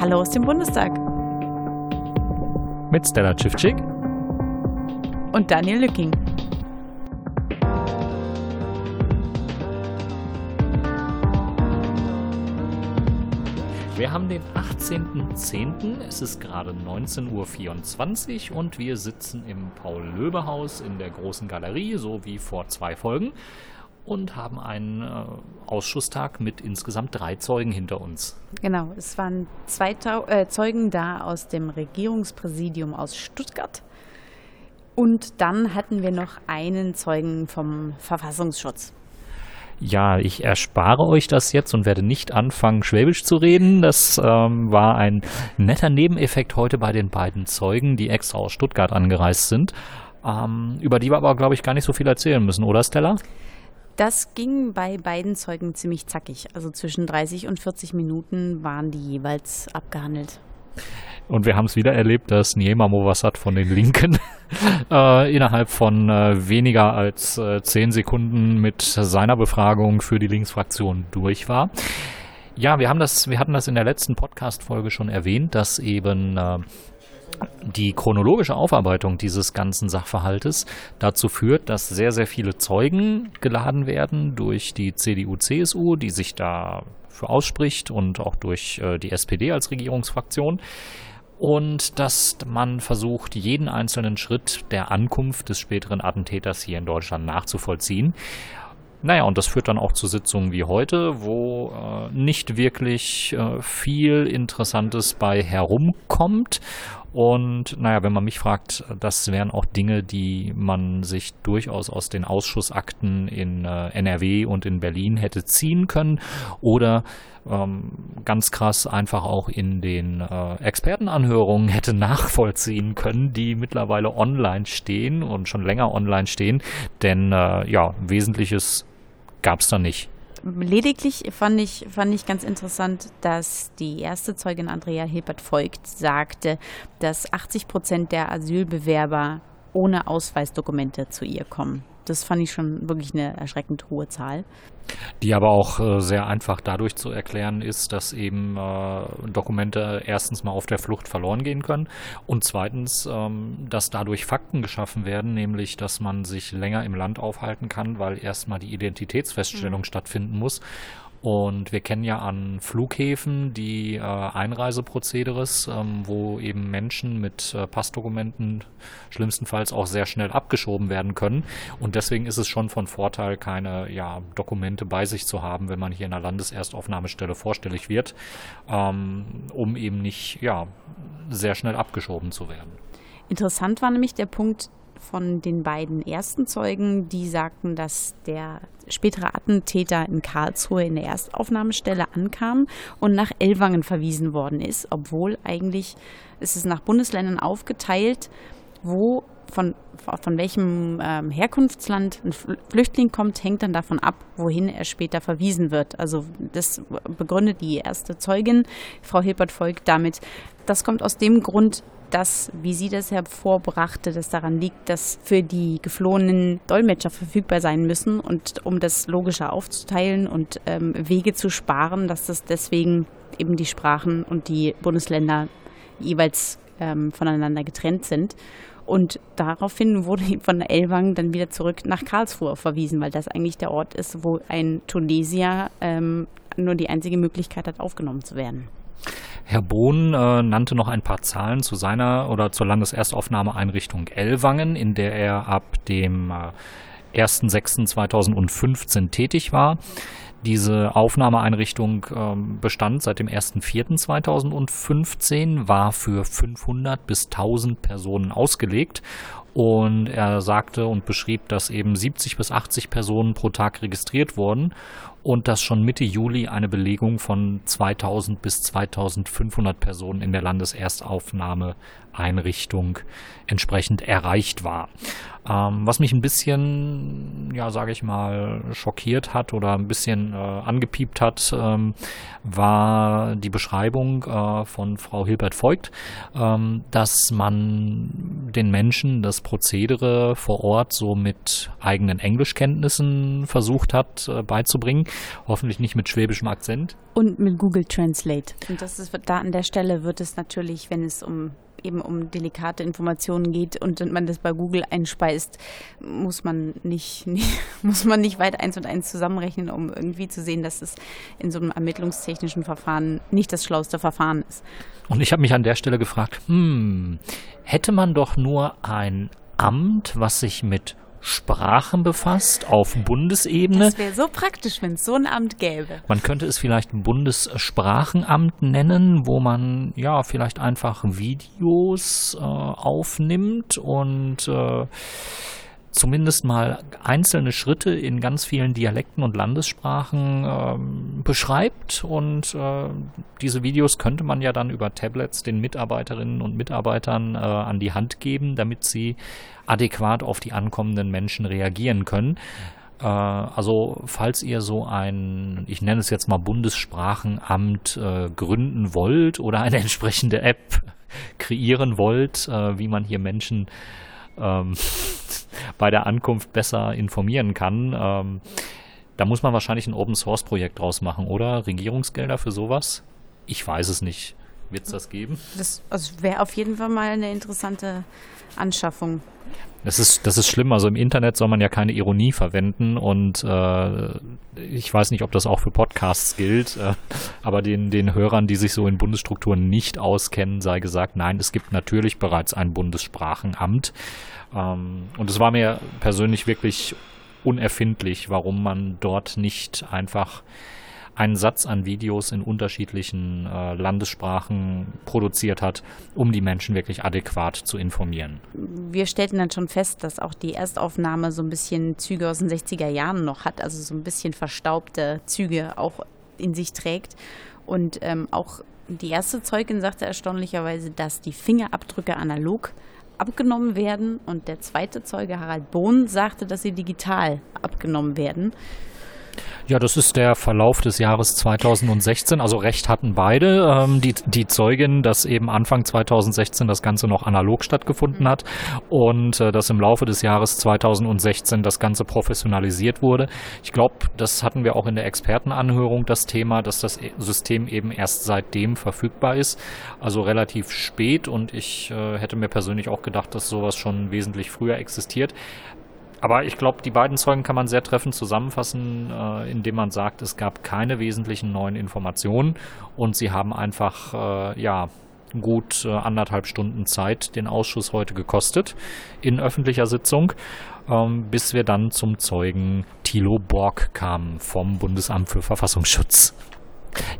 Hallo aus dem Bundestag. Mit Stella Tschiffczyk. Und Daniel Lücking. Wir haben den 18.10. Es ist gerade 19.24 Uhr und wir sitzen im Paul-Löbe-Haus in der großen Galerie, so wie vor zwei Folgen, und haben einen äh, Ausschusstag mit insgesamt drei Zeugen hinter uns. Genau, es waren zwei Tau äh, Zeugen da aus dem Regierungspräsidium aus Stuttgart. Und dann hatten wir noch einen Zeugen vom Verfassungsschutz. Ja, ich erspare euch das jetzt und werde nicht anfangen, Schwäbisch zu reden. Das ähm, war ein netter Nebeneffekt heute bei den beiden Zeugen, die extra aus Stuttgart angereist sind, ähm, über die wir aber, glaube ich, gar nicht so viel erzählen müssen, oder Stella? Das ging bei beiden Zeugen ziemlich zackig. Also zwischen 30 und 40 Minuten waren die jeweils abgehandelt. Und wir haben es wieder erlebt, dass Niema Mowassat von den Linken äh, innerhalb von äh, weniger als äh, zehn Sekunden mit seiner Befragung für die Linksfraktion durch war. Ja, wir haben das, wir hatten das in der letzten Podcast-Folge schon erwähnt, dass eben äh, die chronologische Aufarbeitung dieses ganzen Sachverhaltes dazu führt, dass sehr, sehr viele Zeugen geladen werden durch die CDU-CSU, die sich da für ausspricht und auch durch äh, die SPD als Regierungsfraktion und dass man versucht, jeden einzelnen Schritt der Ankunft des späteren Attentäters hier in Deutschland nachzuvollziehen. Naja, und das führt dann auch zu Sitzungen wie heute, wo äh, nicht wirklich äh, viel Interessantes bei herumkommt. Und naja, wenn man mich fragt, das wären auch Dinge, die man sich durchaus aus den Ausschussakten in äh, NRW und in Berlin hätte ziehen können oder ähm, ganz krass einfach auch in den äh, Expertenanhörungen hätte nachvollziehen können, die mittlerweile online stehen und schon länger online stehen. Denn äh, ja, Wesentliches gab es da nicht. Lediglich fand ich, fand ich ganz interessant, dass die erste Zeugin Andrea Hilbert-Voigt sagte, dass 80 Prozent der Asylbewerber ohne Ausweisdokumente zu ihr kommen. Das fand ich schon wirklich eine erschreckend hohe Zahl. Die aber auch äh, sehr einfach dadurch zu erklären ist, dass eben äh, Dokumente erstens mal auf der Flucht verloren gehen können und zweitens, ähm, dass dadurch Fakten geschaffen werden, nämlich dass man sich länger im Land aufhalten kann, weil erstmal die Identitätsfeststellung mhm. stattfinden muss und wir kennen ja an Flughäfen die äh, Einreiseprozederes, ähm, wo eben Menschen mit äh, Passdokumenten schlimmstenfalls auch sehr schnell abgeschoben werden können. Und deswegen ist es schon von Vorteil, keine ja, Dokumente bei sich zu haben, wenn man hier in der Landeserstaufnahmestelle vorstellig wird, ähm, um eben nicht ja, sehr schnell abgeschoben zu werden. Interessant war nämlich der Punkt, von den beiden ersten Zeugen, die sagten, dass der spätere Attentäter in Karlsruhe in der Erstaufnahmestelle ankam und nach Ellwangen verwiesen worden ist, obwohl eigentlich ist es nach Bundesländern aufgeteilt, wo von, von welchem ähm, Herkunftsland ein Flüchtling kommt, hängt dann davon ab, wohin er später verwiesen wird. Also das begründet die erste Zeugin, Frau Hilbert-Volk, damit. Das kommt aus dem Grund, dass, wie sie das hervorbrachte, das daran liegt, dass für die geflohenen Dolmetscher verfügbar sein müssen und um das logischer aufzuteilen und ähm, Wege zu sparen, dass das deswegen eben die Sprachen und die Bundesländer jeweils ähm, voneinander getrennt sind. Und daraufhin wurde von Elwang dann wieder zurück nach Karlsruhe verwiesen, weil das eigentlich der Ort ist, wo ein Tunesier ähm, nur die einzige Möglichkeit hat, aufgenommen zu werden. Herr Bohn äh, nannte noch ein paar Zahlen zu seiner oder zur Landeserstaufnahmeeinrichtung Ellwangen, in der er ab dem äh, 1.6.2015 tätig war. Diese Aufnahmeeinrichtung ähm, bestand seit dem 1.4.2015, war für 500 bis 1000 Personen ausgelegt. Und er sagte und beschrieb, dass eben 70 bis 80 Personen pro Tag registriert wurden und dass schon Mitte Juli eine Belegung von 2000 bis 2500 Personen in der Landeserstaufnahmeeinrichtung entsprechend erreicht war. Ähm, was mich ein bisschen, ja, sage ich mal, schockiert hat oder ein bisschen äh, angepiept hat, ähm, war die Beschreibung äh, von Frau Hilbert Voigt, ähm, dass man den Menschen das Prozedere vor Ort so mit eigenen Englischkenntnissen versucht hat äh, beizubringen. Hoffentlich nicht mit schwäbischem Akzent. Und mit Google Translate. Und das ist da an der Stelle wird es natürlich, wenn es um eben um delikate Informationen geht und man das bei Google einspeist, muss man nicht, nicht, muss man nicht weit eins und eins zusammenrechnen, um irgendwie zu sehen, dass es in so einem ermittlungstechnischen Verfahren nicht das schlauste Verfahren ist. Und ich habe mich an der Stelle gefragt, hm, hätte man doch nur ein Amt, was sich mit Sprachen befasst auf Bundesebene. Das wäre so praktisch, wenn es so ein Amt gäbe. Man könnte es vielleicht ein Bundessprachenamt nennen, wo man ja vielleicht einfach Videos äh, aufnimmt und äh, zumindest mal einzelne Schritte in ganz vielen Dialekten und Landessprachen äh, beschreibt. Und äh, diese Videos könnte man ja dann über Tablets den Mitarbeiterinnen und Mitarbeitern äh, an die Hand geben, damit sie adäquat auf die ankommenden Menschen reagieren können. Äh, also falls ihr so ein, ich nenne es jetzt mal Bundessprachenamt äh, gründen wollt oder eine entsprechende App kreieren wollt, äh, wie man hier Menschen ähm, bei der Ankunft besser informieren kann. Ähm, da muss man wahrscheinlich ein Open Source Projekt draus machen, oder? Regierungsgelder für sowas? Ich weiß es nicht. Wird es das geben? Das also wäre auf jeden Fall mal eine interessante Anschaffung. Das ist, das ist schlimm. Also im Internet soll man ja keine Ironie verwenden und äh, ich weiß nicht, ob das auch für Podcasts gilt, äh, aber den, den Hörern, die sich so in Bundesstrukturen nicht auskennen, sei gesagt, nein, es gibt natürlich bereits ein Bundessprachenamt. Ähm, und es war mir persönlich wirklich unerfindlich, warum man dort nicht einfach einen Satz an Videos in unterschiedlichen äh, Landessprachen produziert hat, um die Menschen wirklich adäquat zu informieren. Wir stellten dann schon fest, dass auch die Erstaufnahme so ein bisschen Züge aus den 60er Jahren noch hat, also so ein bisschen verstaubte Züge auch in sich trägt. Und ähm, auch die erste Zeugin sagte erstaunlicherweise, dass die Fingerabdrücke analog abgenommen werden und der zweite Zeuge Harald Bohn sagte, dass sie digital abgenommen werden. Ja, das ist der Verlauf des Jahres 2016. Also recht hatten beide. Ähm, die, die Zeugin, dass eben Anfang 2016 das Ganze noch analog stattgefunden hat und äh, dass im Laufe des Jahres 2016 das Ganze professionalisiert wurde. Ich glaube, das hatten wir auch in der Expertenanhörung das Thema, dass das System eben erst seitdem verfügbar ist. Also relativ spät und ich äh, hätte mir persönlich auch gedacht, dass sowas schon wesentlich früher existiert. Aber ich glaube, die beiden Zeugen kann man sehr treffend zusammenfassen, äh, indem man sagt, es gab keine wesentlichen neuen Informationen und sie haben einfach, äh, ja, gut äh, anderthalb Stunden Zeit den Ausschuss heute gekostet in öffentlicher Sitzung, ähm, bis wir dann zum Zeugen Thilo Borg kamen vom Bundesamt für Verfassungsschutz.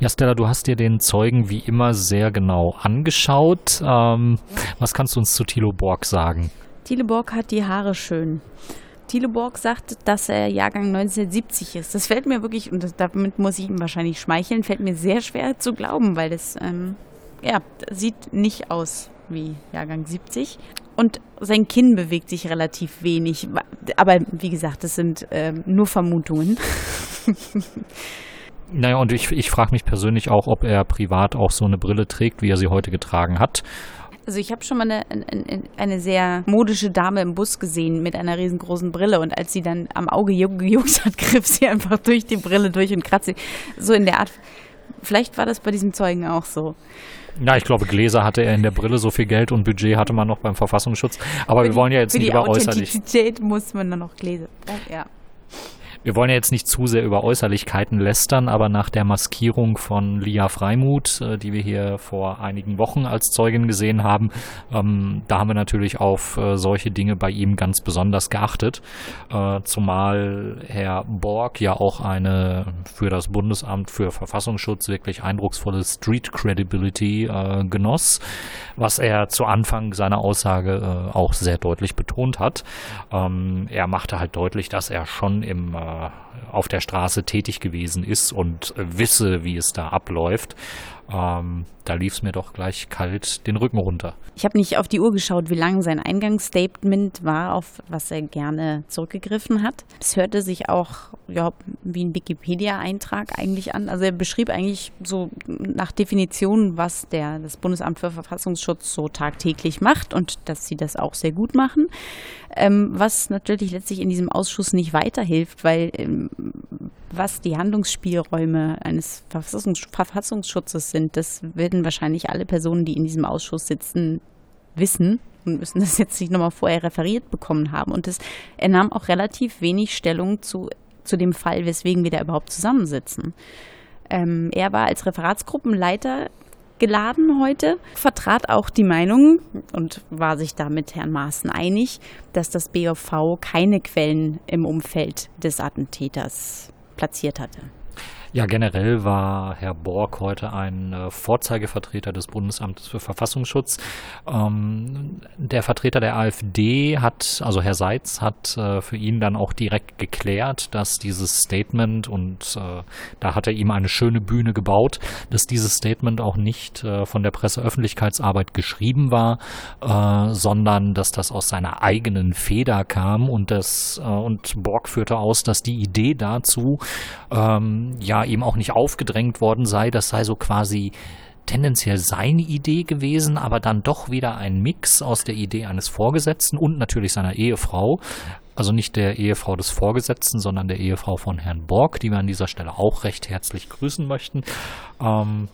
Ja, Stella, du hast dir den Zeugen wie immer sehr genau angeschaut. Ähm, was kannst du uns zu Thilo Borg sagen? Thilo Borg hat die Haare schön. Thilo Borg sagt, dass er Jahrgang 1970 ist. Das fällt mir wirklich, und das, damit muss ich ihm wahrscheinlich schmeicheln, fällt mir sehr schwer zu glauben, weil das ähm, ja, sieht nicht aus wie Jahrgang 70. Und sein Kinn bewegt sich relativ wenig. Aber wie gesagt, das sind ähm, nur Vermutungen. Naja, und ich, ich frage mich persönlich auch, ob er privat auch so eine Brille trägt, wie er sie heute getragen hat. Also ich habe schon mal eine, eine, eine, sehr modische Dame im Bus gesehen mit einer riesengroßen Brille und als sie dann am Auge gejuckt hat, griff sie einfach durch die Brille durch und kratzte. So in der Art. Vielleicht war das bei diesem Zeugen auch so. Ja, ich glaube, Gläser hatte er in der Brille, so viel Geld und Budget hatte man noch beim Verfassungsschutz. Aber für wir wollen ja jetzt nicht über äußerlich. Für die Authentizität muss man dann noch Gläser. Ja. Wir wollen ja jetzt nicht zu sehr über Äußerlichkeiten lästern, aber nach der Maskierung von Lia Freimuth, äh, die wir hier vor einigen Wochen als Zeugin gesehen haben, ähm, da haben wir natürlich auf äh, solche Dinge bei ihm ganz besonders geachtet. Äh, zumal Herr Borg ja auch eine für das Bundesamt für Verfassungsschutz wirklich eindrucksvolle Street Credibility äh, genoss, was er zu Anfang seiner Aussage äh, auch sehr deutlich betont hat. Ähm, er machte halt deutlich, dass er schon im auf der Straße tätig gewesen ist und wisse, wie es da abläuft ähm, da lief es mir doch gleich kalt den Rücken runter. Ich habe nicht auf die Uhr geschaut, wie lang sein Eingangsstatement war, auf was er gerne zurückgegriffen hat. Es hörte sich auch ja, wie ein Wikipedia-Eintrag eigentlich an. Also er beschrieb eigentlich so nach Definition, was der, das Bundesamt für Verfassungsschutz so tagtäglich macht und dass sie das auch sehr gut machen. Ähm, was natürlich letztlich in diesem Ausschuss nicht weiterhilft, weil ähm, was die Handlungsspielräume eines Verfassungs Verfassungsschutzes sind, das werden wahrscheinlich alle Personen, die in diesem Ausschuss sitzen, wissen und müssen das jetzt nicht nochmal vorher referiert bekommen haben. Und das, er nahm auch relativ wenig Stellung zu, zu dem Fall, weswegen wir da überhaupt zusammensitzen. Ähm, er war als Referatsgruppenleiter geladen heute, vertrat auch die Meinung und war sich da mit Herrn Maaßen einig, dass das BOV keine Quellen im Umfeld des Attentäters platziert hatte. Ja, generell war Herr Borg heute ein äh, Vorzeigevertreter des Bundesamtes für Verfassungsschutz. Ähm, der Vertreter der AfD hat, also Herr Seitz, hat äh, für ihn dann auch direkt geklärt, dass dieses Statement, und äh, da hat er ihm eine schöne Bühne gebaut, dass dieses Statement auch nicht äh, von der Presseöffentlichkeitsarbeit geschrieben war, äh, sondern dass das aus seiner eigenen Feder kam und das, und Borg führte aus, dass die Idee dazu, ähm, ja, ihm auch nicht aufgedrängt worden sei, das sei so quasi tendenziell seine Idee gewesen, aber dann doch wieder ein Mix aus der Idee eines Vorgesetzten und natürlich seiner Ehefrau. Also nicht der Ehefrau des Vorgesetzten, sondern der Ehefrau von Herrn Borg, die wir an dieser Stelle auch recht herzlich grüßen möchten. Ähm,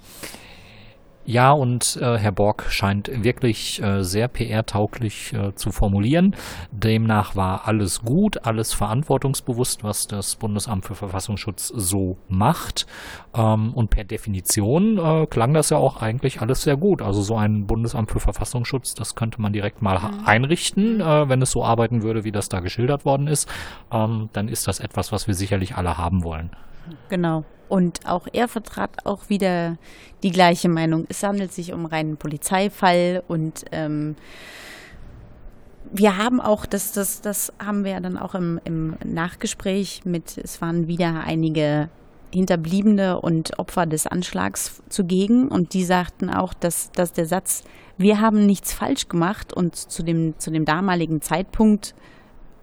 ja, und äh, Herr Borg scheint wirklich äh, sehr PR-tauglich äh, zu formulieren. Demnach war alles gut, alles verantwortungsbewusst, was das Bundesamt für Verfassungsschutz so macht. Ähm, und per Definition äh, klang das ja auch eigentlich alles sehr gut. Also so ein Bundesamt für Verfassungsschutz, das könnte man direkt mal mhm. einrichten, äh, wenn es so arbeiten würde, wie das da geschildert worden ist. Ähm, dann ist das etwas, was wir sicherlich alle haben wollen. Genau. Und auch er vertrat auch wieder die gleiche Meinung. Es handelt sich um reinen Polizeifall und ähm, wir haben auch, das, das, das haben wir dann auch im, im Nachgespräch mit, es waren wieder einige Hinterbliebene und Opfer des Anschlags zugegen und die sagten auch, dass, dass der Satz, wir haben nichts falsch gemacht und zu dem, zu dem damaligen Zeitpunkt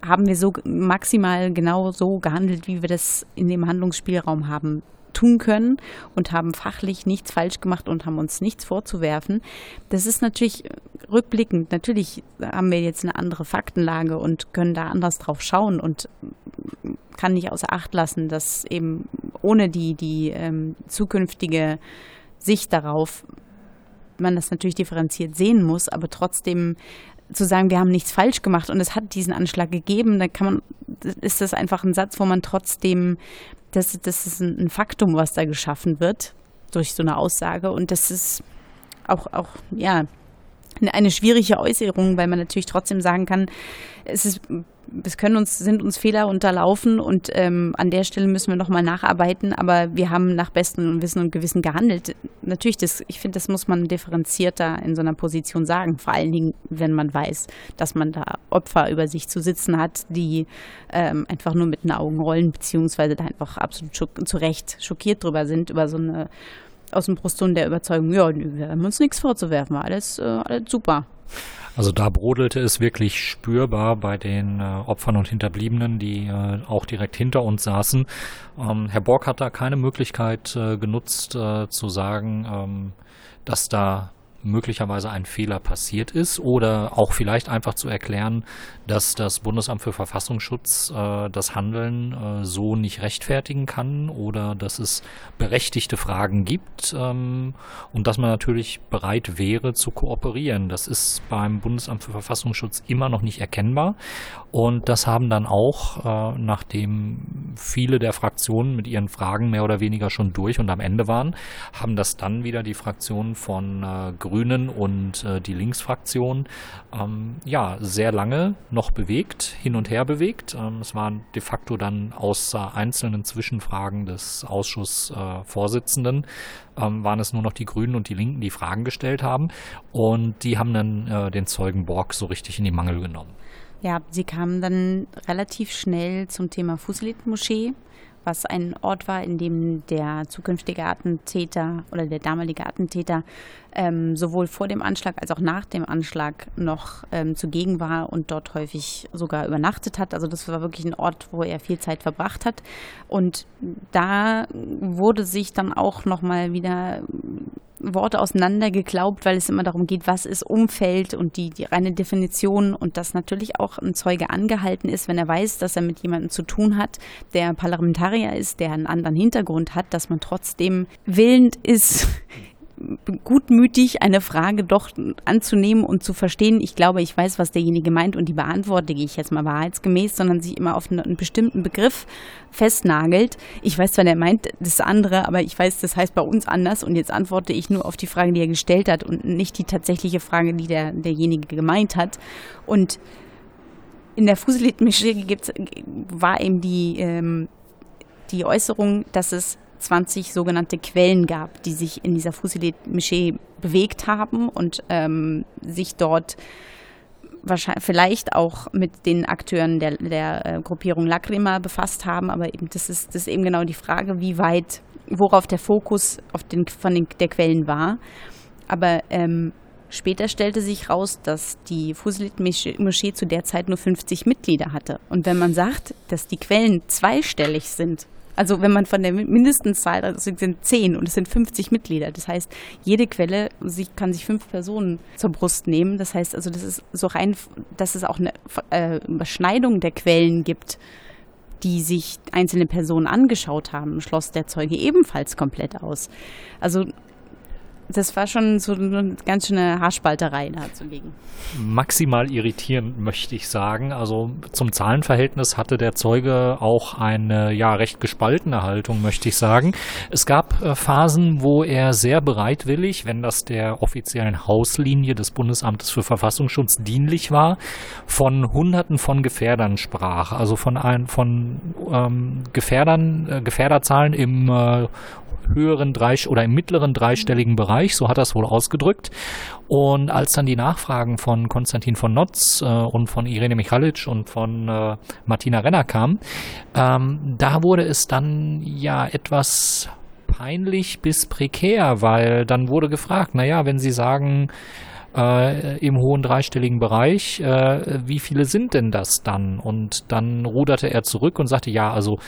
haben wir so maximal genau so gehandelt, wie wir das in dem Handlungsspielraum haben tun können und haben fachlich nichts falsch gemacht und haben uns nichts vorzuwerfen. Das ist natürlich rückblickend. Natürlich haben wir jetzt eine andere Faktenlage und können da anders drauf schauen und kann nicht außer Acht lassen, dass eben ohne die, die ähm, zukünftige Sicht darauf man das natürlich differenziert sehen muss, aber trotzdem zu sagen, wir haben nichts falsch gemacht und es hat diesen Anschlag gegeben, dann kann man, ist das einfach ein Satz, wo man trotzdem, das, das ist ein Faktum, was da geschaffen wird durch so eine Aussage und das ist auch, auch, ja, eine schwierige Äußerung, weil man natürlich trotzdem sagen kann, es ist es können uns, sind uns Fehler unterlaufen und ähm, an der Stelle müssen wir nochmal nacharbeiten, aber wir haben nach bestem Wissen und Gewissen gehandelt. Natürlich, das, ich finde, das muss man differenzierter in so einer Position sagen, vor allen Dingen, wenn man weiß, dass man da Opfer über sich zu sitzen hat, die ähm, einfach nur mit den Augen rollen, beziehungsweise da einfach absolut zu Recht schockiert drüber sind, über so eine aus dem Brustton der Überzeugung, ja, wir haben uns nichts vorzuwerfen, alles, äh, alles super. Also da brodelte es wirklich spürbar bei den äh, Opfern und Hinterbliebenen, die äh, auch direkt hinter uns saßen. Ähm, Herr Borg hat da keine Möglichkeit äh, genutzt äh, zu sagen, ähm, dass da möglicherweise ein Fehler passiert ist oder auch vielleicht einfach zu erklären, dass das Bundesamt für Verfassungsschutz äh, das Handeln äh, so nicht rechtfertigen kann oder dass es berechtigte Fragen gibt ähm, und dass man natürlich bereit wäre zu kooperieren. Das ist beim Bundesamt für Verfassungsschutz immer noch nicht erkennbar und das haben dann auch, äh, nachdem viele der Fraktionen mit ihren Fragen mehr oder weniger schon durch und am Ende waren, haben das dann wieder die Fraktionen von äh, Grünen und äh, die Linksfraktion ähm, ja sehr lange noch bewegt, hin und her bewegt. Ähm, es waren de facto dann außer einzelnen Zwischenfragen des Ausschussvorsitzenden äh, ähm, waren es nur noch die Grünen und die Linken, die Fragen gestellt haben und die haben dann äh, den Zeugen Borg so richtig in die Mangel genommen. Ja, sie kamen dann relativ schnell zum Thema Fusilit-Moschee was ein Ort war, in dem der zukünftige Attentäter oder der damalige Attentäter ähm, sowohl vor dem Anschlag als auch nach dem Anschlag noch ähm, zugegen war und dort häufig sogar übernachtet hat. Also das war wirklich ein Ort, wo er viel Zeit verbracht hat. Und da wurde sich dann auch nochmal wieder Worte auseinandergeglaubt, weil es immer darum geht, was ist Umfeld und die, die reine Definition und dass natürlich auch ein Zeuge angehalten ist, wenn er weiß, dass er mit jemandem zu tun hat, der Parlamentarier ist, der einen anderen Hintergrund hat, dass man trotzdem willend ist, gutmütig eine Frage doch anzunehmen und zu verstehen, ich glaube, ich weiß, was derjenige meint und die beantworte ich jetzt mal wahrheitsgemäß, sondern sich immer auf einen bestimmten Begriff festnagelt. Ich weiß zwar, der meint das andere, aber ich weiß, das heißt bei uns anders und jetzt antworte ich nur auf die Frage, die er gestellt hat und nicht die tatsächliche Frage, die der, derjenige gemeint hat. Und in der Fusilit-Mischee war eben die, ähm, die Äußerung, dass es 20 sogenannte Quellen gab, die sich in dieser Fusilet-Mischee bewegt haben und ähm, sich dort wahrscheinlich vielleicht auch mit den Akteuren der, der äh, Gruppierung Lacrima befasst haben, aber eben das ist, das ist eben genau die Frage, wie weit, worauf der Fokus auf den, von den, der Quellen war. Aber ähm, Später stellte sich raus, dass die Fusilit-Moschee zu der Zeit nur 50 Mitglieder hatte. Und wenn man sagt, dass die Quellen zweistellig sind, also wenn man von der Mindestzahl, das sind zehn und es sind 50 Mitglieder. Das heißt, jede Quelle kann sich fünf Personen zur Brust nehmen. Das heißt also, das ist so rein, dass es auch eine äh, Überschneidung der Quellen gibt, die sich einzelne Personen angeschaut haben, schloss der Zeuge ebenfalls komplett aus. Also das war schon so eine ganz schöne Haarspalterei dazulegen. Maximal irritierend, möchte ich sagen. Also zum Zahlenverhältnis hatte der Zeuge auch eine ja recht gespaltene Haltung, möchte ich sagen. Es gab äh, Phasen, wo er sehr bereitwillig, wenn das der offiziellen Hauslinie des Bundesamtes für Verfassungsschutz dienlich war, von Hunderten von Gefährdern sprach. Also von ein, von ähm, Gefährdern, äh, Gefährderzahlen im äh, höheren drei oder im mittleren dreistelligen Bereich, so hat er es wohl ausgedrückt. Und als dann die Nachfragen von Konstantin von Notz äh, und von Irene Michalic und von äh, Martina Renner kamen, ähm, da wurde es dann ja etwas peinlich bis prekär, weil dann wurde gefragt, naja, wenn Sie sagen, äh, im hohen dreistelligen Bereich. Äh, wie viele sind denn das dann? Und dann ruderte er zurück und sagte, ja, also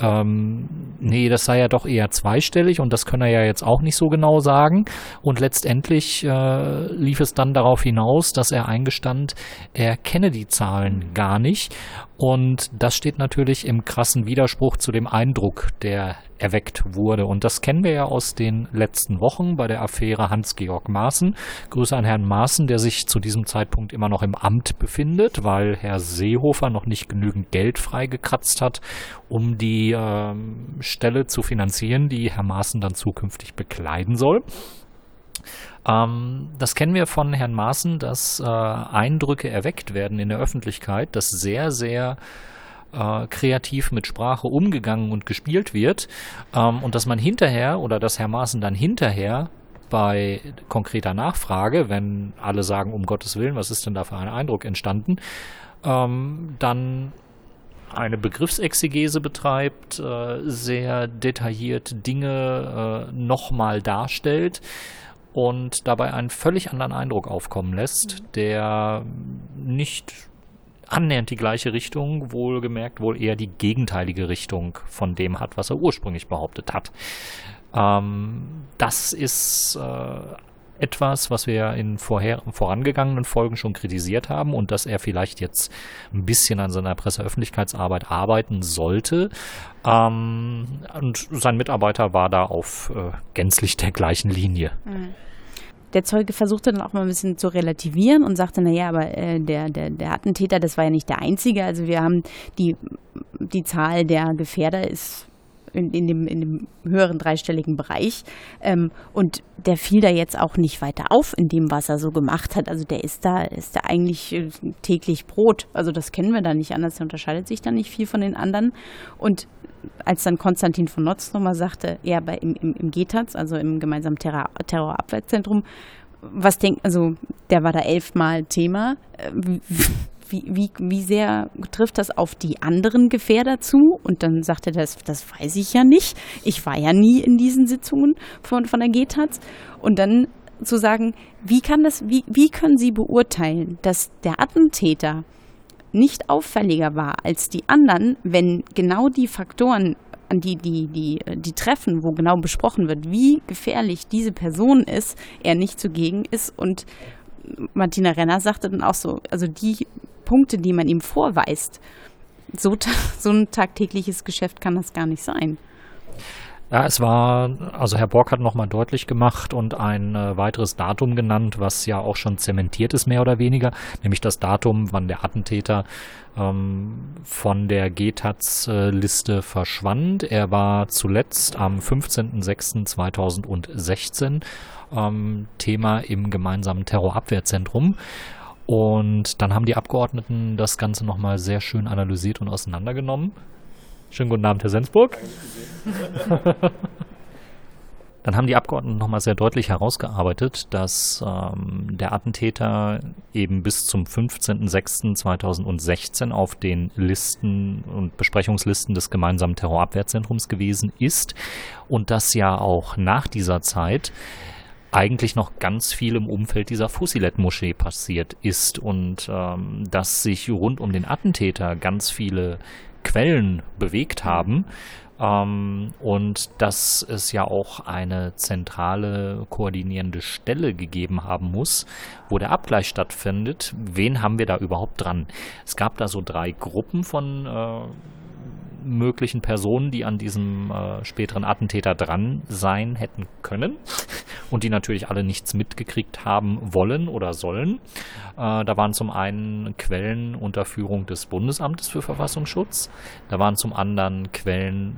ähm, nee, das sei ja doch eher zweistellig und das könne er ja jetzt auch nicht so genau sagen. Und letztendlich äh, lief es dann darauf hinaus, dass er eingestand, er kenne die Zahlen gar nicht. Und das steht natürlich im krassen Widerspruch zu dem Eindruck, der erweckt wurde. Und das kennen wir ja aus den letzten Wochen bei der Affäre Hans-Georg Maaßen. Grüße an Herrn Maaßen, der sich zu diesem Zeitpunkt immer noch im Amt befindet, weil Herr Seehofer noch nicht genügend Geld freigekratzt hat, um die äh, Stelle zu finanzieren, die Herr Maaßen dann zukünftig bekleiden soll. Ähm, das kennen wir von Herrn Maaßen, dass äh, Eindrücke erweckt werden in der Öffentlichkeit, dass sehr, sehr äh, kreativ mit Sprache umgegangen und gespielt wird ähm, und dass man hinterher oder dass Herr Maaßen dann hinterher bei konkreter Nachfrage, wenn alle sagen, um Gottes Willen, was ist denn da für ein Eindruck entstanden, ähm, dann eine Begriffsexegese betreibt, äh, sehr detailliert Dinge äh, nochmal darstellt und dabei einen völlig anderen Eindruck aufkommen lässt, der nicht annähernd die gleiche Richtung, wohlgemerkt wohl eher die gegenteilige Richtung von dem hat, was er ursprünglich behauptet hat. Ähm, das ist äh, etwas, was wir in vorher, vorangegangenen Folgen schon kritisiert haben und dass er vielleicht jetzt ein bisschen an seiner Presseöffentlichkeitsarbeit arbeiten sollte. Ähm, und sein Mitarbeiter war da auf äh, gänzlich der gleichen Linie. Mhm der Zeuge versuchte dann auch mal ein bisschen zu relativieren und sagte, naja, aber äh, der, der, der Attentäter, das war ja nicht der einzige. Also wir haben die, die Zahl der Gefährder ist in, in, dem, in dem höheren dreistelligen Bereich. Ähm, und der fiel da jetzt auch nicht weiter auf in dem, was er so gemacht hat. Also der ist da, ist da eigentlich äh, täglich Brot. Also das kennen wir da nicht anders. Der unterscheidet sich da nicht viel von den anderen. Und als dann Konstantin von Notz nochmal sagte, ja, bei, im, im, im GTAZ, also im gemeinsamen Terror, Terrorabwehrzentrum, was denkt, also der war da elfmal Thema. Äh, wie, wie, wie sehr trifft das auf die anderen Gefährder zu? Und dann sagt er, das, das weiß ich ja nicht. Ich war ja nie in diesen Sitzungen von, von der GTAZ. Und dann zu sagen, wie kann das, wie, wie können Sie beurteilen, dass der Attentäter nicht auffälliger war als die anderen, wenn genau die Faktoren, an die, die, die, die Treffen, wo genau besprochen wird, wie gefährlich diese Person ist, er nicht zugegen ist. Und Martina Renner sagte dann auch so, also die Punkte, die man ihm vorweist, so, so ein tagtägliches Geschäft kann das gar nicht sein. Ja, es war, also Herr Borg hat nochmal deutlich gemacht und ein äh, weiteres Datum genannt, was ja auch schon zementiert ist, mehr oder weniger, nämlich das Datum, wann der Attentäter ähm, von der GTAZ-Liste verschwand. Er war zuletzt am 15.06.2016 ähm, Thema im gemeinsamen Terrorabwehrzentrum. Und dann haben die Abgeordneten das Ganze nochmal sehr schön analysiert und auseinandergenommen. Schönen guten Abend, Herr Sensburg. Dann haben die Abgeordneten nochmal sehr deutlich herausgearbeitet, dass ähm, der Attentäter eben bis zum 15.06.2016 auf den Listen und Besprechungslisten des gemeinsamen Terrorabwehrzentrums gewesen ist und dass ja auch nach dieser Zeit eigentlich noch ganz viel im Umfeld dieser Fusilet-Moschee passiert ist und ähm, dass sich rund um den Attentäter ganz viele Quellen bewegt haben ähm, und dass es ja auch eine zentrale koordinierende Stelle gegeben haben muss, wo der Abgleich stattfindet. Wen haben wir da überhaupt dran? Es gab da so drei Gruppen von äh, möglichen Personen, die an diesem äh, späteren Attentäter dran sein hätten können und die natürlich alle nichts mitgekriegt haben wollen oder sollen. Äh, da waren zum einen Quellen unter Führung des Bundesamtes für Verfassungsschutz, da waren zum anderen Quellen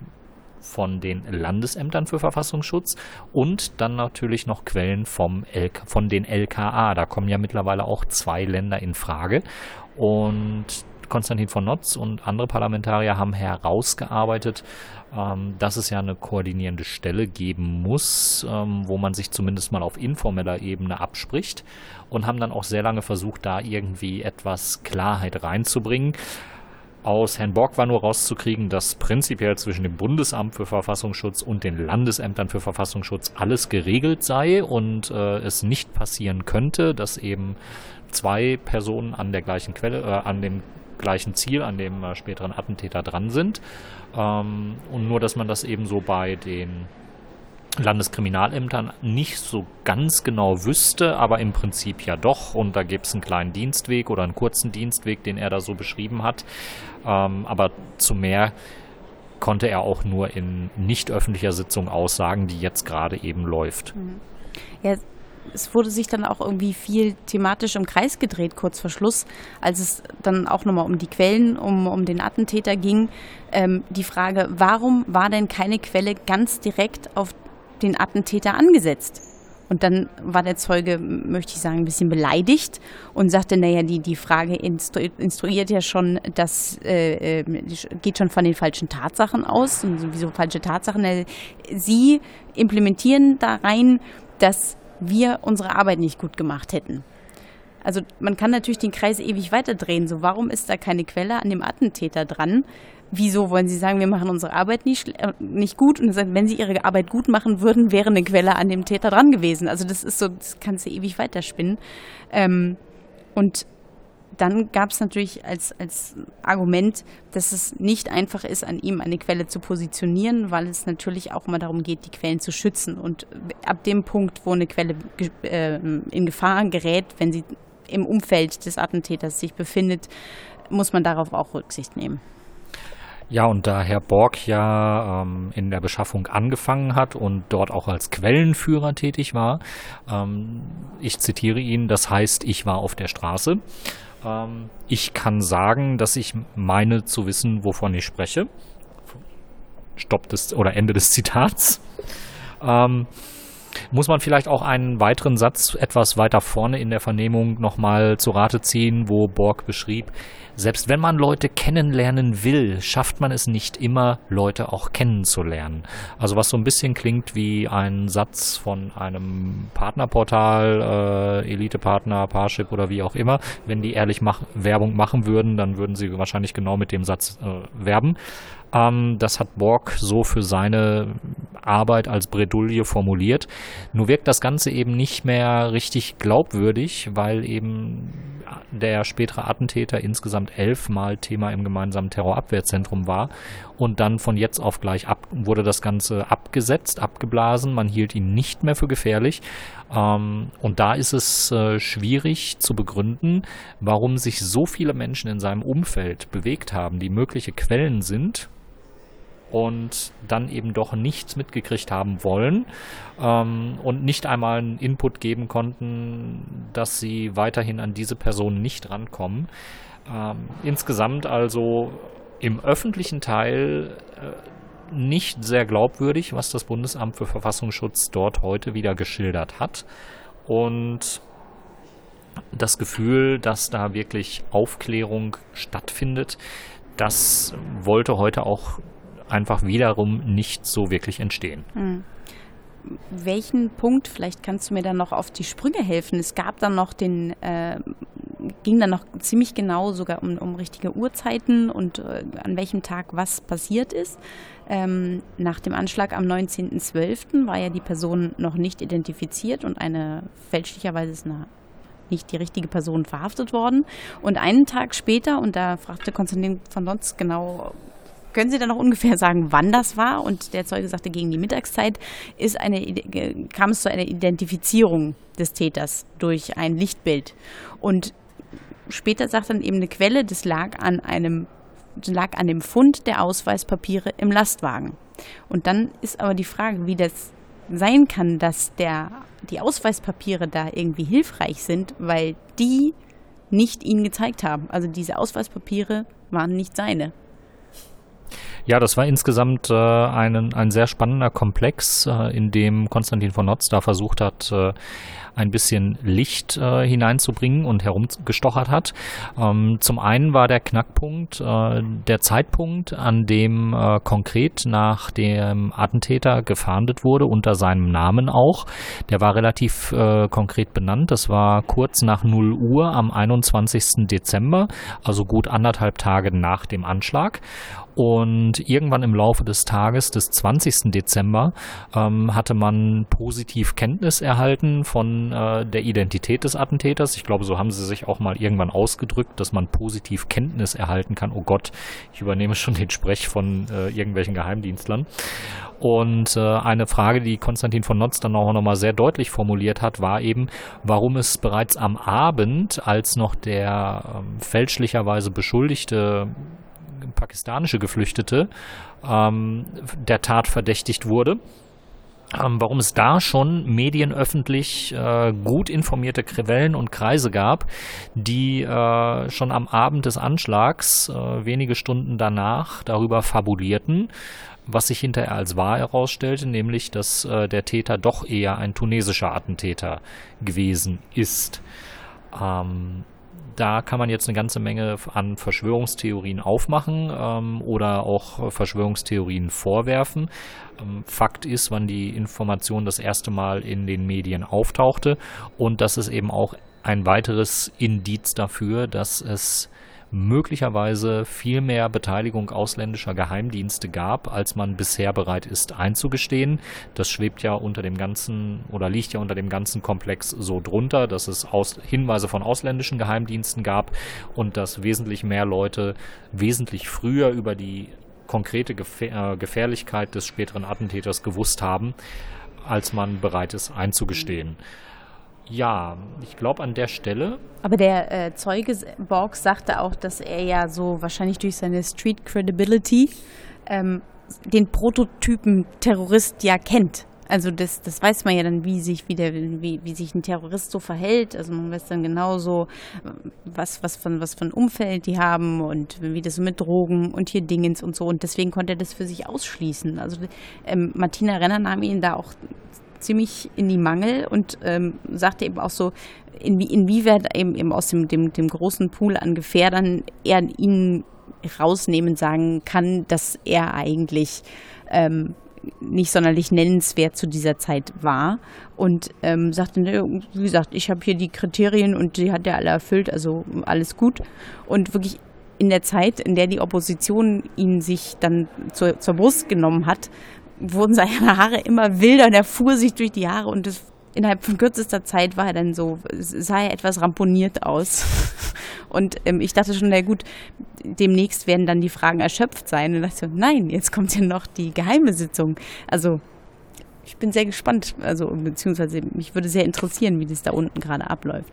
von den Landesämtern für Verfassungsschutz und dann natürlich noch Quellen vom LK, von den LKA. Da kommen ja mittlerweile auch zwei Länder in Frage. Und Konstantin von Notz und andere Parlamentarier haben herausgearbeitet, ähm, dass es ja eine koordinierende Stelle geben muss, ähm, wo man sich zumindest mal auf informeller Ebene abspricht und haben dann auch sehr lange versucht, da irgendwie etwas Klarheit reinzubringen. Aus Herrn Borg war nur rauszukriegen, dass prinzipiell zwischen dem Bundesamt für Verfassungsschutz und den Landesämtern für Verfassungsschutz alles geregelt sei und äh, es nicht passieren könnte, dass eben zwei Personen an der gleichen Quelle, äh, an dem gleichen Ziel, an dem äh, späteren Attentäter dran sind. Ähm, und nur, dass man das eben so bei den Landeskriminalämtern nicht so ganz genau wüsste, aber im Prinzip ja doch. Und da gibt es einen kleinen Dienstweg oder einen kurzen Dienstweg, den er da so beschrieben hat. Ähm, aber zu mehr konnte er auch nur in nicht öffentlicher Sitzung aussagen, die jetzt gerade eben läuft. Ja, es wurde sich dann auch irgendwie viel thematisch im Kreis gedreht, kurz vor Schluss, als es dann auch nochmal um die Quellen, um, um den Attentäter ging. Ähm, die Frage, warum war denn keine Quelle ganz direkt auf den Attentäter angesetzt? Und dann war der Zeuge, möchte ich sagen, ein bisschen beleidigt und sagte, naja, die, die Frage instru instruiert ja schon, das äh, äh, geht schon von den falschen Tatsachen aus. Und wieso falsche Tatsachen? Sie implementieren da rein, dass wir unsere Arbeit nicht gut gemacht hätten. Also man kann natürlich den Kreis ewig weiterdrehen. So, warum ist da keine Quelle an dem Attentäter dran? Wieso wollen Sie sagen, wir machen unsere Arbeit nicht, äh, nicht gut? Und wenn Sie Ihre Arbeit gut machen würden, wäre eine Quelle an dem Täter dran gewesen. Also das ist so, das kannst du ewig weiterspinnen. Ähm, und dann gab es natürlich als, als Argument, dass es nicht einfach ist, an ihm eine Quelle zu positionieren, weil es natürlich auch immer darum geht, die Quellen zu schützen. Und ab dem Punkt, wo eine Quelle äh, in Gefahr gerät, wenn sie im Umfeld des Attentäters sich befindet, muss man darauf auch Rücksicht nehmen. Ja, und da Herr Borg ja ähm, in der Beschaffung angefangen hat und dort auch als Quellenführer tätig war, ähm, ich zitiere ihn, das heißt, ich war auf der Straße. Ähm, ich kann sagen, dass ich meine zu wissen, wovon ich spreche. Stopp des oder Ende des Zitats. Ähm, Muss man vielleicht auch einen weiteren Satz etwas weiter vorne in der Vernehmung nochmal zu Rate ziehen, wo Borg beschrieb, selbst wenn man Leute kennenlernen will, schafft man es nicht immer, Leute auch kennenzulernen. Also was so ein bisschen klingt wie ein Satz von einem Partnerportal, äh, Elite-Partner, Parship oder wie auch immer. Wenn die ehrlich mach Werbung machen würden, dann würden sie wahrscheinlich genau mit dem Satz äh, werben. Ähm, das hat Borg so für seine Arbeit als Bredouille formuliert. Nur wirkt das Ganze eben nicht mehr richtig glaubwürdig, weil eben der spätere Attentäter insgesamt elfmal Thema im gemeinsamen Terrorabwehrzentrum war und dann von jetzt auf gleich ab, wurde das Ganze abgesetzt, abgeblasen. Man hielt ihn nicht mehr für gefährlich. Ähm, und da ist es äh, schwierig zu begründen, warum sich so viele Menschen in seinem Umfeld bewegt haben, die mögliche Quellen sind und dann eben doch nichts mitgekriegt haben wollen ähm, und nicht einmal einen Input geben konnten, dass sie weiterhin an diese Person nicht rankommen. Ähm, insgesamt also im öffentlichen Teil äh, nicht sehr glaubwürdig, was das Bundesamt für Verfassungsschutz dort heute wieder geschildert hat. Und das Gefühl, dass da wirklich Aufklärung stattfindet, das wollte heute auch einfach wiederum nicht so wirklich entstehen. Mhm. Welchen Punkt, vielleicht kannst du mir dann noch auf die Sprünge helfen. Es gab dann noch den, äh, ging dann noch ziemlich genau sogar um, um richtige Uhrzeiten und äh, an welchem Tag was passiert ist. Ähm, nach dem Anschlag am 19.12. war ja die Person noch nicht identifiziert und eine fälschlicherweise ist eine nicht die richtige Person verhaftet worden. Und einen Tag später, und da fragte Konstantin von Donz genau, können Sie dann noch ungefähr sagen, wann das war? Und der Zeuge sagte, gegen die Mittagszeit ist eine, kam es zu einer Identifizierung des Täters durch ein Lichtbild. Und später sagt dann eben eine Quelle, das lag an einem lag an dem Fund der Ausweispapiere im Lastwagen. Und dann ist aber die Frage, wie das sein kann, dass der, die Ausweispapiere da irgendwie hilfreich sind, weil die nicht ihn gezeigt haben. Also diese Ausweispapiere waren nicht seine. Ja, das war insgesamt äh, ein, ein sehr spannender Komplex, äh, in dem Konstantin von Notz da versucht hat, äh, ein bisschen Licht äh, hineinzubringen und herumgestochert hat. Ähm, zum einen war der Knackpunkt äh, der Zeitpunkt, an dem äh, konkret nach dem Attentäter gefahndet wurde, unter seinem Namen auch. Der war relativ äh, konkret benannt. Das war kurz nach 0 Uhr am 21. Dezember, also gut anderthalb Tage nach dem Anschlag. Und irgendwann im Laufe des Tages des 20. Dezember ähm, hatte man positiv Kenntnis erhalten von äh, der Identität des Attentäters. Ich glaube, so haben sie sich auch mal irgendwann ausgedrückt, dass man positiv Kenntnis erhalten kann. Oh Gott, ich übernehme schon den Sprech von äh, irgendwelchen Geheimdienstlern. Und äh, eine Frage, die Konstantin von Notz dann auch nochmal sehr deutlich formuliert hat, war eben, warum es bereits am Abend, als noch der ähm, fälschlicherweise beschuldigte pakistanische Geflüchtete ähm, der Tat verdächtigt wurde. Ähm, warum es da schon medienöffentlich äh, gut informierte Quellen und Kreise gab, die äh, schon am Abend des Anschlags, äh, wenige Stunden danach, darüber fabulierten, was sich hinterher als wahr herausstellte, nämlich dass äh, der Täter doch eher ein tunesischer Attentäter gewesen ist. Ähm, da kann man jetzt eine ganze Menge an Verschwörungstheorien aufmachen ähm, oder auch Verschwörungstheorien vorwerfen. Ähm, Fakt ist, wann die Information das erste Mal in den Medien auftauchte und das ist eben auch ein weiteres Indiz dafür, dass es möglicherweise viel mehr Beteiligung ausländischer Geheimdienste gab, als man bisher bereit ist einzugestehen. Das schwebt ja unter dem ganzen oder liegt ja unter dem ganzen Komplex so drunter, dass es aus, Hinweise von ausländischen Geheimdiensten gab und dass wesentlich mehr Leute wesentlich früher über die konkrete Gefähr äh, Gefährlichkeit des späteren Attentäters gewusst haben, als man bereit ist einzugestehen. Mhm. Ja, ich glaube an der Stelle. Aber der äh, Zeuge Borg sagte auch, dass er ja so wahrscheinlich durch seine Street Credibility ähm, den Prototypen Terrorist ja kennt. Also das, das weiß man ja dann, wie sich, wie, der, wie, wie sich ein Terrorist so verhält. Also man weiß dann genauso, was, was, von, was ein Umfeld die haben und wie das mit Drogen und hier Dingens und so. Und deswegen konnte er das für sich ausschließen. Also ähm, Martina Renner nahm ihn da auch ziemlich in die Mangel und ähm, sagte eben auch so, inwie, inwieweit eben, eben aus dem, dem, dem großen Pool an Gefährdern er ihnen rausnehmen sagen kann, dass er eigentlich ähm, nicht sonderlich nennenswert zu dieser Zeit war und ähm, sagte, ne, wie gesagt, ich habe hier die Kriterien und die hat er alle erfüllt, also alles gut. Und wirklich in der Zeit, in der die Opposition ihn sich dann zur, zur Brust genommen hat, wurden seine Haare immer wilder und er fuhr sich durch die Haare und das innerhalb von kürzester Zeit war er dann so, sah er etwas ramponiert aus. Und ähm, ich dachte schon, na gut, demnächst werden dann die Fragen erschöpft sein. Und dachte, nein, jetzt kommt ja noch die geheime Sitzung. Also ich bin sehr gespannt, also beziehungsweise mich würde sehr interessieren, wie das da unten gerade abläuft.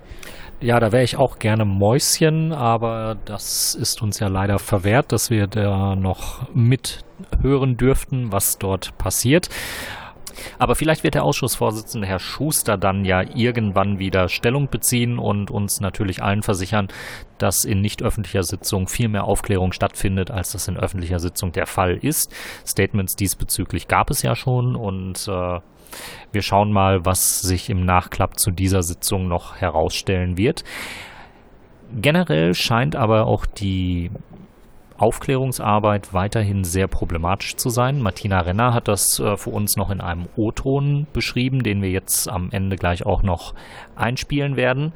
Ja, da wäre ich auch gerne Mäuschen, aber das ist uns ja leider verwehrt, dass wir da noch mithören dürften, was dort passiert. Aber vielleicht wird der Ausschussvorsitzende Herr Schuster dann ja irgendwann wieder Stellung beziehen und uns natürlich allen versichern, dass in nicht öffentlicher Sitzung viel mehr Aufklärung stattfindet, als das in öffentlicher Sitzung der Fall ist. Statements diesbezüglich gab es ja schon und äh, wir schauen mal, was sich im Nachklapp zu dieser Sitzung noch herausstellen wird. Generell scheint aber auch die Aufklärungsarbeit weiterhin sehr problematisch zu sein. Martina Renner hat das äh, für uns noch in einem O-Ton beschrieben, den wir jetzt am Ende gleich auch noch einspielen werden.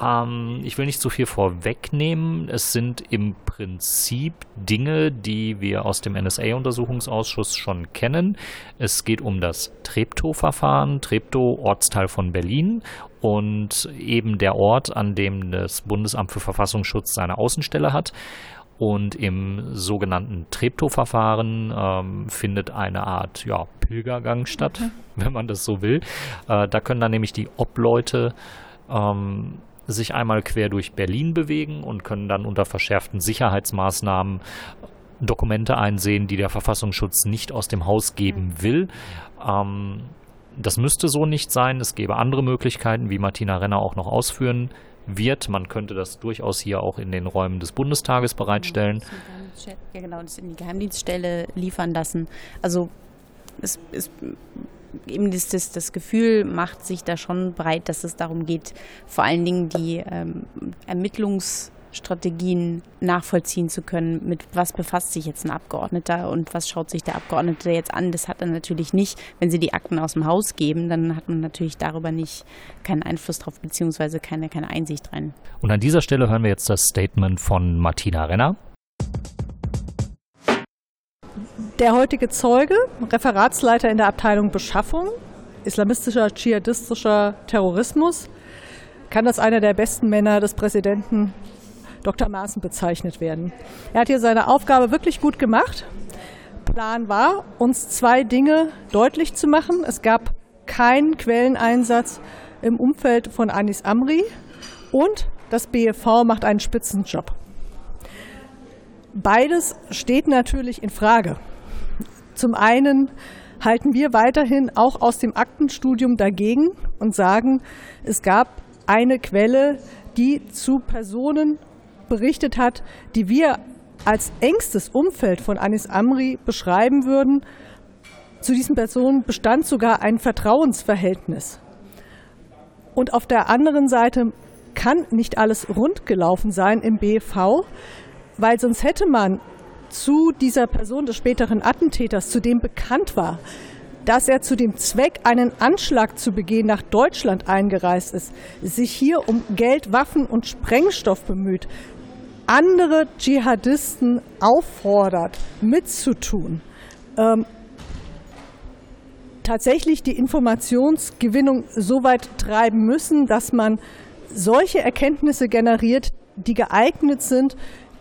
Ähm, ich will nicht zu viel vorwegnehmen. Es sind im Prinzip Dinge, die wir aus dem NSA-Untersuchungsausschuss schon kennen. Es geht um das Treptow-Verfahren, Treptow, Ortsteil von Berlin und eben der Ort, an dem das Bundesamt für Verfassungsschutz seine Außenstelle hat. Und im sogenannten Treptow-Verfahren ähm, findet eine Art ja, Pilgergang statt, okay. wenn man das so will. Äh, da können dann nämlich die Obleute ähm, sich einmal quer durch Berlin bewegen und können dann unter verschärften Sicherheitsmaßnahmen Dokumente einsehen, die der Verfassungsschutz nicht aus dem Haus geben will. Ähm, das müsste so nicht sein. Es gäbe andere Möglichkeiten, wie Martina Renner auch noch ausführen wird. Man könnte das durchaus hier auch in den Räumen des Bundestages bereitstellen. Ja, genau, das in die Geheimdienststelle liefern lassen. Also es ist eben das, das, das Gefühl macht sich da schon breit, dass es darum geht, vor allen Dingen die ähm, Ermittlungsstrategien nachvollziehen zu können, mit was befasst sich jetzt ein Abgeordneter und was schaut sich der Abgeordnete jetzt an. Das hat er natürlich nicht, wenn sie die Akten aus dem Haus geben, dann hat man natürlich darüber nicht keinen Einfluss drauf, beziehungsweise keine, keine Einsicht rein. Und an dieser Stelle hören wir jetzt das Statement von Martina Renner. Der heutige Zeuge, Referatsleiter in der Abteilung Beschaffung, islamistischer, dschihadistischer Terrorismus, kann als einer der besten Männer des Präsidenten Dr. Maaßen bezeichnet werden. Er hat hier seine Aufgabe wirklich gut gemacht. Plan war, uns zwei Dinge deutlich zu machen. Es gab keinen Quelleneinsatz im Umfeld von Anis Amri und das BFV macht einen Spitzenjob. Beides steht natürlich in Frage. Zum einen halten wir weiterhin auch aus dem Aktenstudium dagegen und sagen, es gab eine Quelle, die zu Personen berichtet hat, die wir als engstes Umfeld von Anis Amri beschreiben würden. Zu diesen Personen bestand sogar ein Vertrauensverhältnis. Und auf der anderen Seite kann nicht alles rund gelaufen sein im BV, weil sonst hätte man zu dieser Person des späteren Attentäters, zu dem bekannt war, dass er zu dem Zweck, einen Anschlag zu begehen, nach Deutschland eingereist ist, sich hier um Geld, Waffen und Sprengstoff bemüht, andere Dschihadisten auffordert, mitzutun, ähm, tatsächlich die Informationsgewinnung so weit treiben müssen, dass man solche Erkenntnisse generiert, die geeignet sind,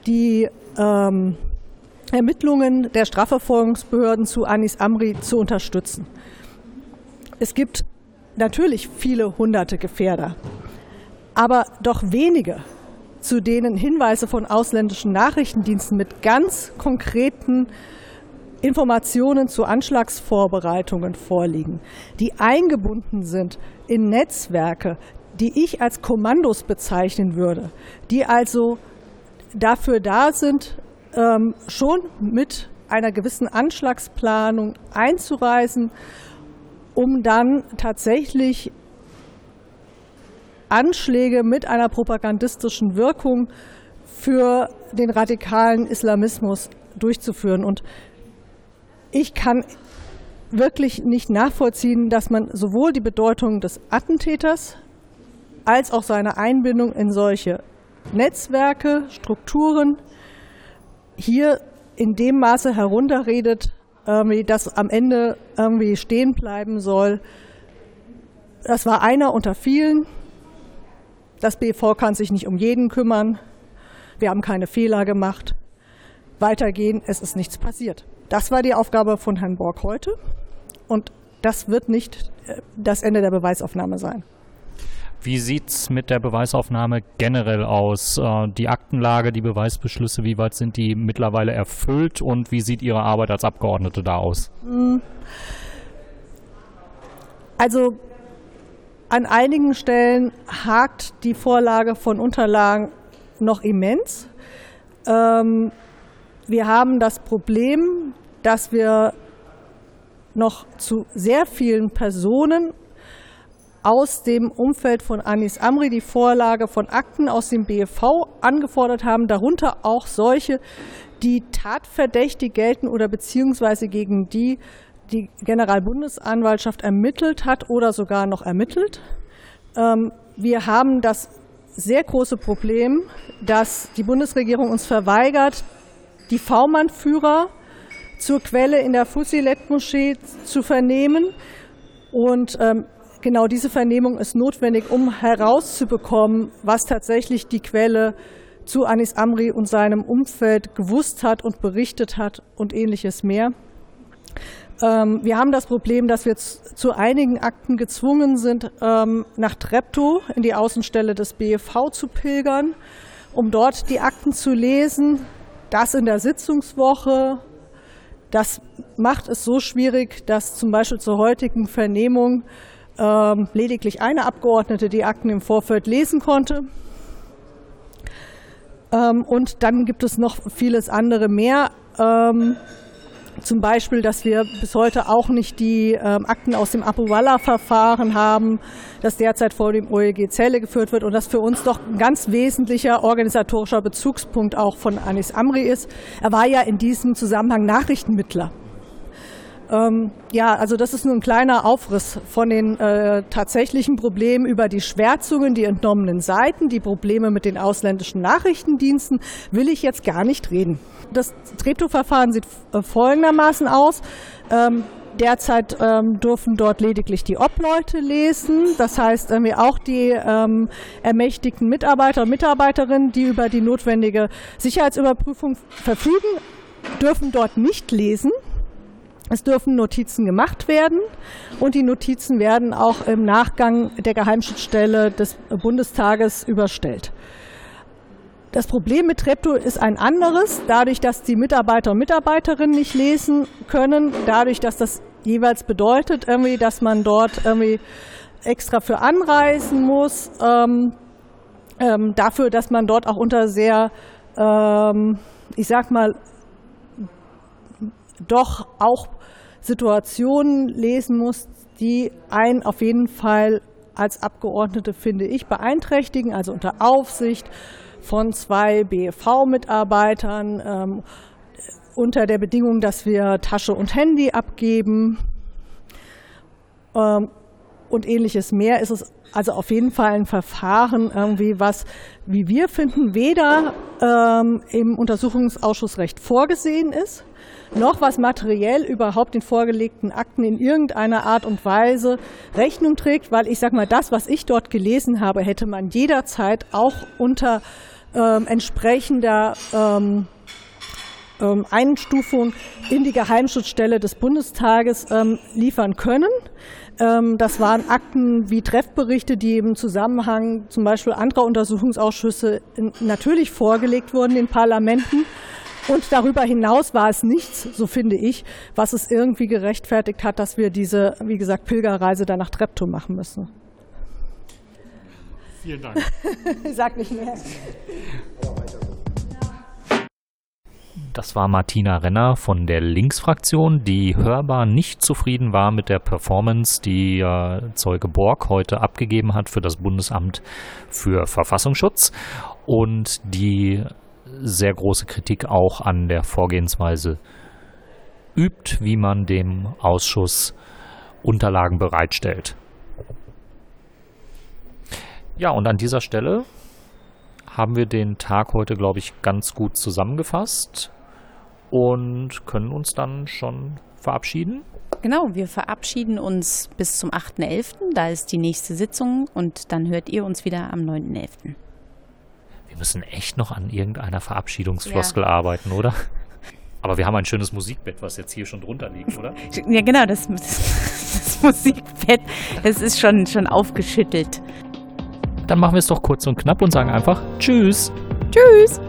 die ähm, Ermittlungen der Strafverfolgungsbehörden zu Anis Amri zu unterstützen. Es gibt natürlich viele hunderte Gefährder, aber doch wenige, zu denen Hinweise von ausländischen Nachrichtendiensten mit ganz konkreten Informationen zu Anschlagsvorbereitungen vorliegen, die eingebunden sind in Netzwerke, die ich als Kommandos bezeichnen würde, die also dafür da sind, ähm, schon mit einer gewissen Anschlagsplanung einzureisen um dann tatsächlich Anschläge mit einer propagandistischen Wirkung für den radikalen Islamismus durchzuführen. Und ich kann wirklich nicht nachvollziehen, dass man sowohl die Bedeutung des Attentäters als auch seine Einbindung in solche Netzwerke, Strukturen hier in dem Maße herunterredet, dass am Ende irgendwie stehen bleiben soll. Das war einer unter vielen. Das BV kann sich nicht um jeden kümmern. Wir haben keine Fehler gemacht. Weitergehen, es ist nichts passiert. Das war die Aufgabe von Herrn Borg heute. Und das wird nicht äh, das Ende der Beweisaufnahme sein. Wie sieht es mit der Beweisaufnahme generell aus? Äh, die Aktenlage, die Beweisbeschlüsse, wie weit sind die mittlerweile erfüllt und wie sieht Ihre Arbeit als Abgeordnete da aus? Also an einigen Stellen hakt die Vorlage von Unterlagen noch immens. Ähm, wir haben das Problem, dass wir noch zu sehr vielen Personen aus dem Umfeld von Anis Amri die Vorlage von Akten aus dem BFV angefordert haben, darunter auch solche, die tatverdächtig gelten oder beziehungsweise gegen die die Generalbundesanwaltschaft ermittelt hat oder sogar noch ermittelt. Ähm, wir haben das sehr große Problem, dass die Bundesregierung uns verweigert, die V-Mann-Führer zur Quelle in der Fusilet-Moschee zu vernehmen. Und ähm, genau diese Vernehmung ist notwendig, um herauszubekommen, was tatsächlich die Quelle zu Anis Amri und seinem Umfeld gewusst hat und berichtet hat und ähnliches mehr. Ähm, wir haben das Problem, dass wir zu einigen Akten gezwungen sind, ähm, nach Treptow in die Außenstelle des BFV zu pilgern, um dort die Akten zu lesen. Das in der Sitzungswoche. Das macht es so schwierig, dass zum Beispiel zur heutigen Vernehmung ähm, lediglich eine Abgeordnete die Akten im Vorfeld lesen konnte. und dann gibt es noch vieles andere mehr. Zum Beispiel, dass wir bis heute auch nicht die ähm, Akten aus dem Abu Wallah-Verfahren haben, das derzeit vor dem OEG Zelle geführt wird und das für uns doch ein ganz wesentlicher organisatorischer Bezugspunkt auch von Anis Amri ist. Er war ja in diesem Zusammenhang Nachrichtenmittler. Ähm, ja, also das ist nur ein kleiner Aufriss von den äh, tatsächlichen Problemen über die Schwärzungen, die entnommenen Seiten, die Probleme mit den ausländischen Nachrichtendiensten will ich jetzt gar nicht reden. Das Treptow-Verfahren sieht äh, folgendermaßen aus. Ähm, Derzeit ähm, dürfen dort lediglich die Obleute lesen, das heißt irgendwie auch die ähm, ermächtigten Mitarbeiter und Mitarbeiterinnen, die über die notwendige Sicherheitsüberprüfung verfügen, dürfen dort nicht lesen. Es dürfen Notizen gemacht werden und die Notizen werden auch im Nachgang der Geheimschutzstelle des Bundestages überstellt. Das Problem mit Treptow ist ein anderes, dadurch, dass die Mitarbeiter und Mitarbeiterinnen nicht lesen können, dadurch, dass das jeweils bedeutet, irgendwie, dass man dort irgendwie extra für anreisen muss, ähm, ähm, dafür, dass man dort auch unter sehr, ähm, ich sag mal, doch auch Situationen lesen muss, die einen auf jeden Fall als Abgeordnete, finde ich, beeinträchtigen, also unter Aufsicht von zwei BEV-Mitarbeitern, ähm, unter der Bedingung, dass wir Tasche und Handy abgeben. Ähm, und ähnliches mehr, ist es also auf jeden Fall ein Verfahren, irgendwie was, wie wir finden, weder ähm, im Untersuchungsausschussrecht vorgesehen ist, noch was materiell überhaupt den vorgelegten Akten in irgendeiner Art und Weise Rechnung trägt, weil ich sage mal, das, was ich dort gelesen habe, hätte man jederzeit auch unter ähm, entsprechender ähm, ähm, Einstufung in die Geheimschutzstelle des Bundestages ähm, liefern können. Ähm, das waren Akten wie Treffberichte, die im Zusammenhang zum Beispiel anderer Untersuchungsausschüsse natürlich vorgelegt wurden in Parlamenten. Und darüber hinaus war es nichts, so finde ich, was es irgendwie gerechtfertigt hat, dass wir diese, wie gesagt, Pilgerreise da nach Treptow machen müssen. Vielen Dank. Sag nicht mehr. Das war Martina Renner von der Linksfraktion, die hörbar nicht zufrieden war mit der Performance, die äh, Zeuge Borg heute abgegeben hat für das Bundesamt für Verfassungsschutz und die sehr große Kritik auch an der Vorgehensweise übt, wie man dem Ausschuss Unterlagen bereitstellt. Ja, und an dieser Stelle haben wir den Tag heute, glaube ich, ganz gut zusammengefasst und können uns dann schon verabschieden. Genau, wir verabschieden uns bis zum 8.11. Da ist die nächste Sitzung und dann hört ihr uns wieder am 9.11. Wir müssen echt noch an irgendeiner Verabschiedungsfloskel ja. arbeiten, oder? Aber wir haben ein schönes Musikbett, was jetzt hier schon drunter liegt, oder? Ja, genau, das, das, das Musikbett, das ist schon, schon aufgeschüttelt. Dann machen wir es doch kurz und knapp und sagen einfach Tschüss. Tschüss.